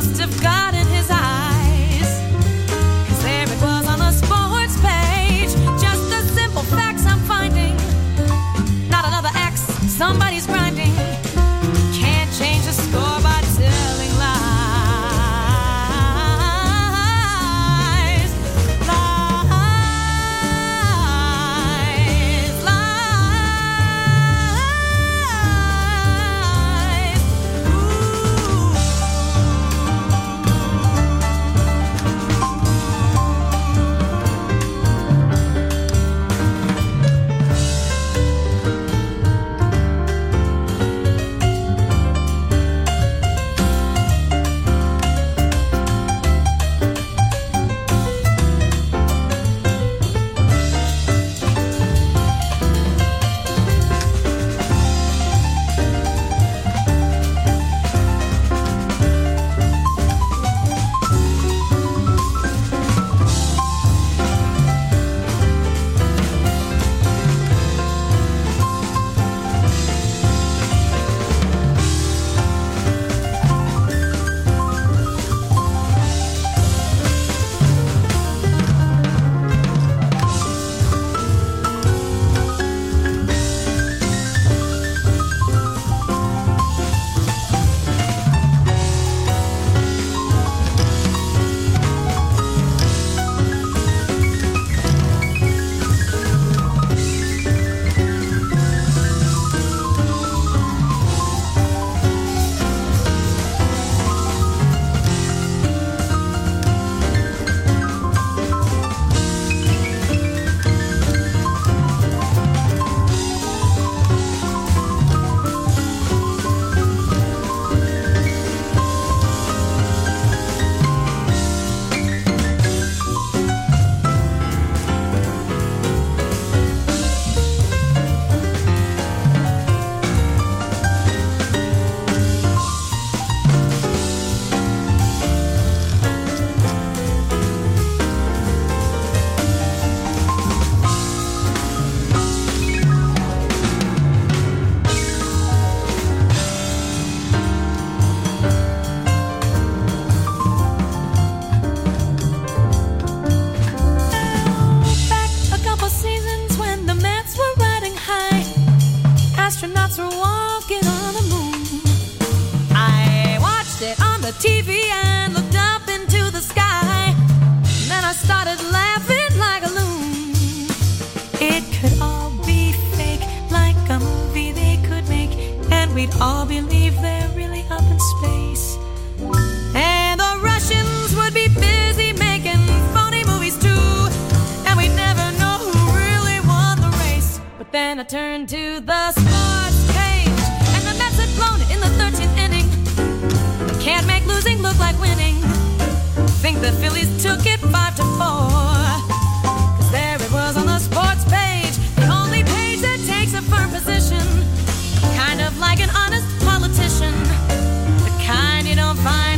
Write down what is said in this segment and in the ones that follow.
must have on fire.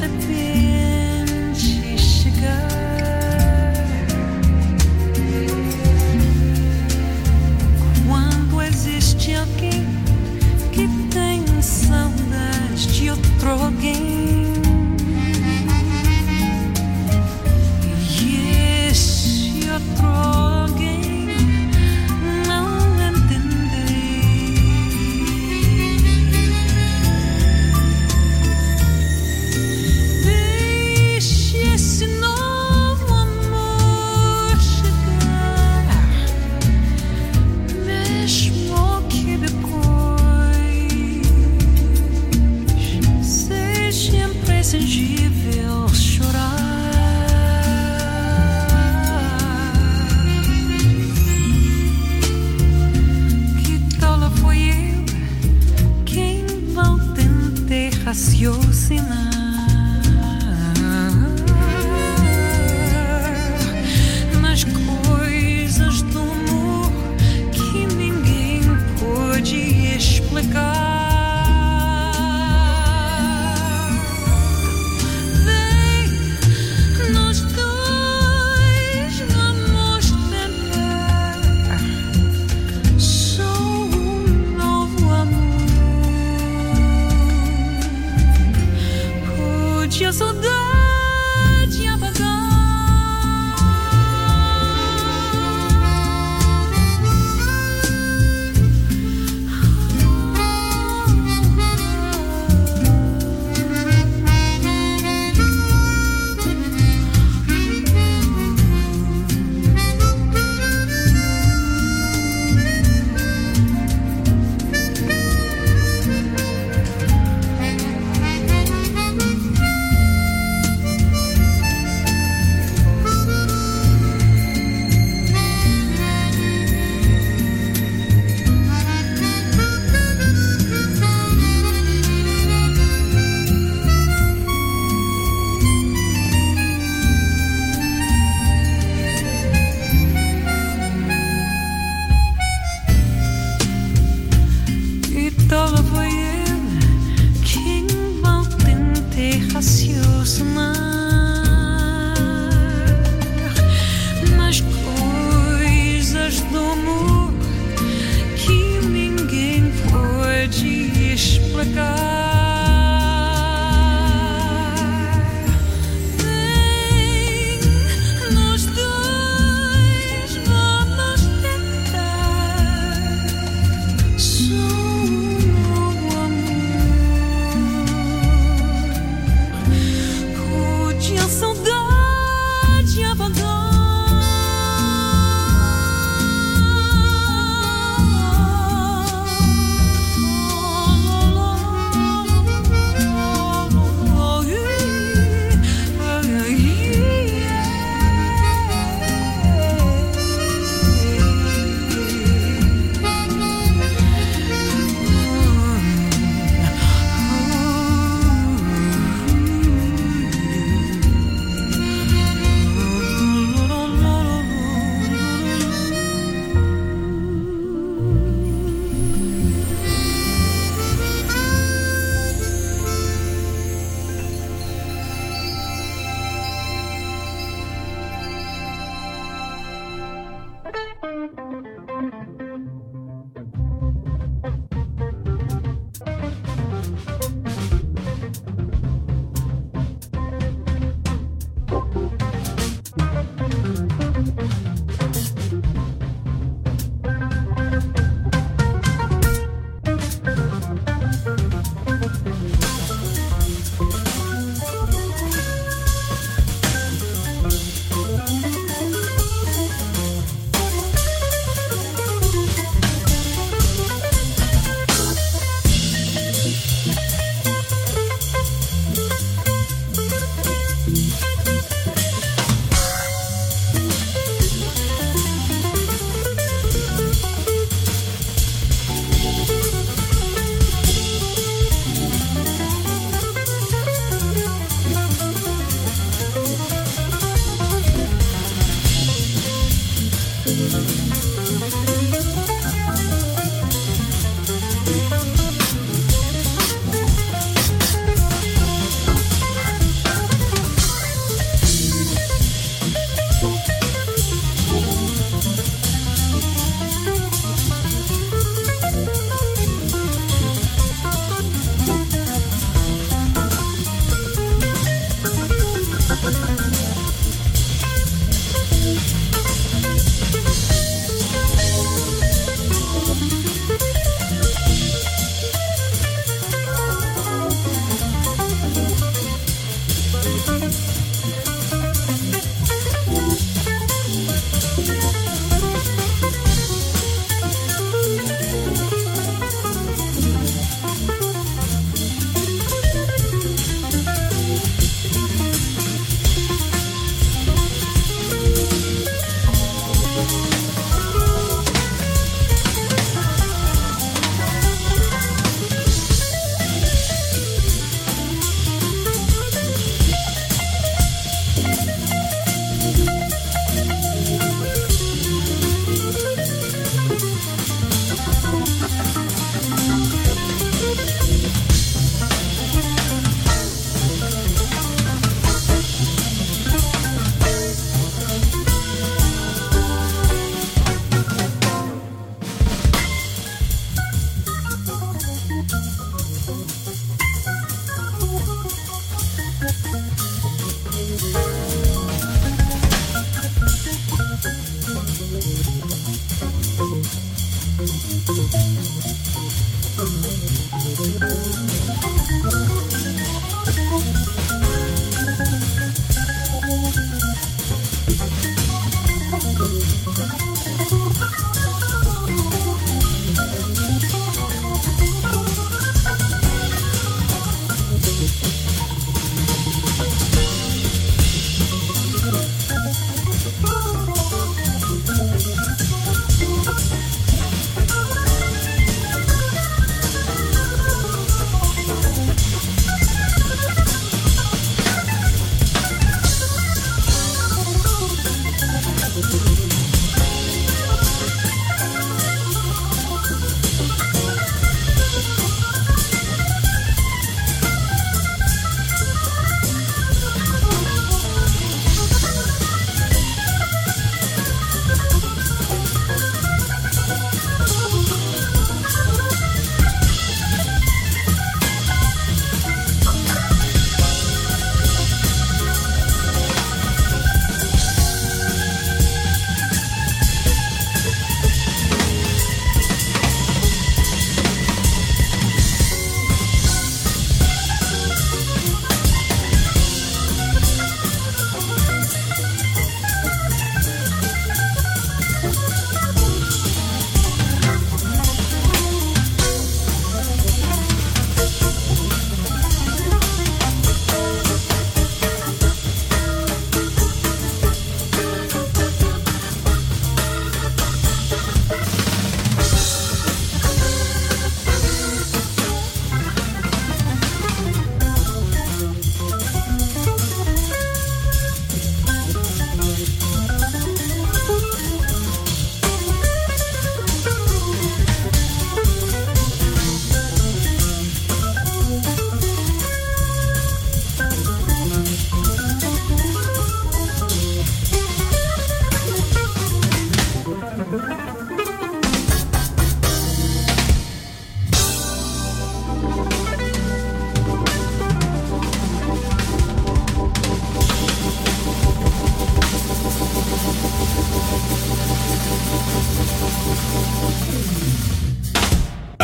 to be in Chicago.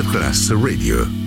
Masterclass Radio.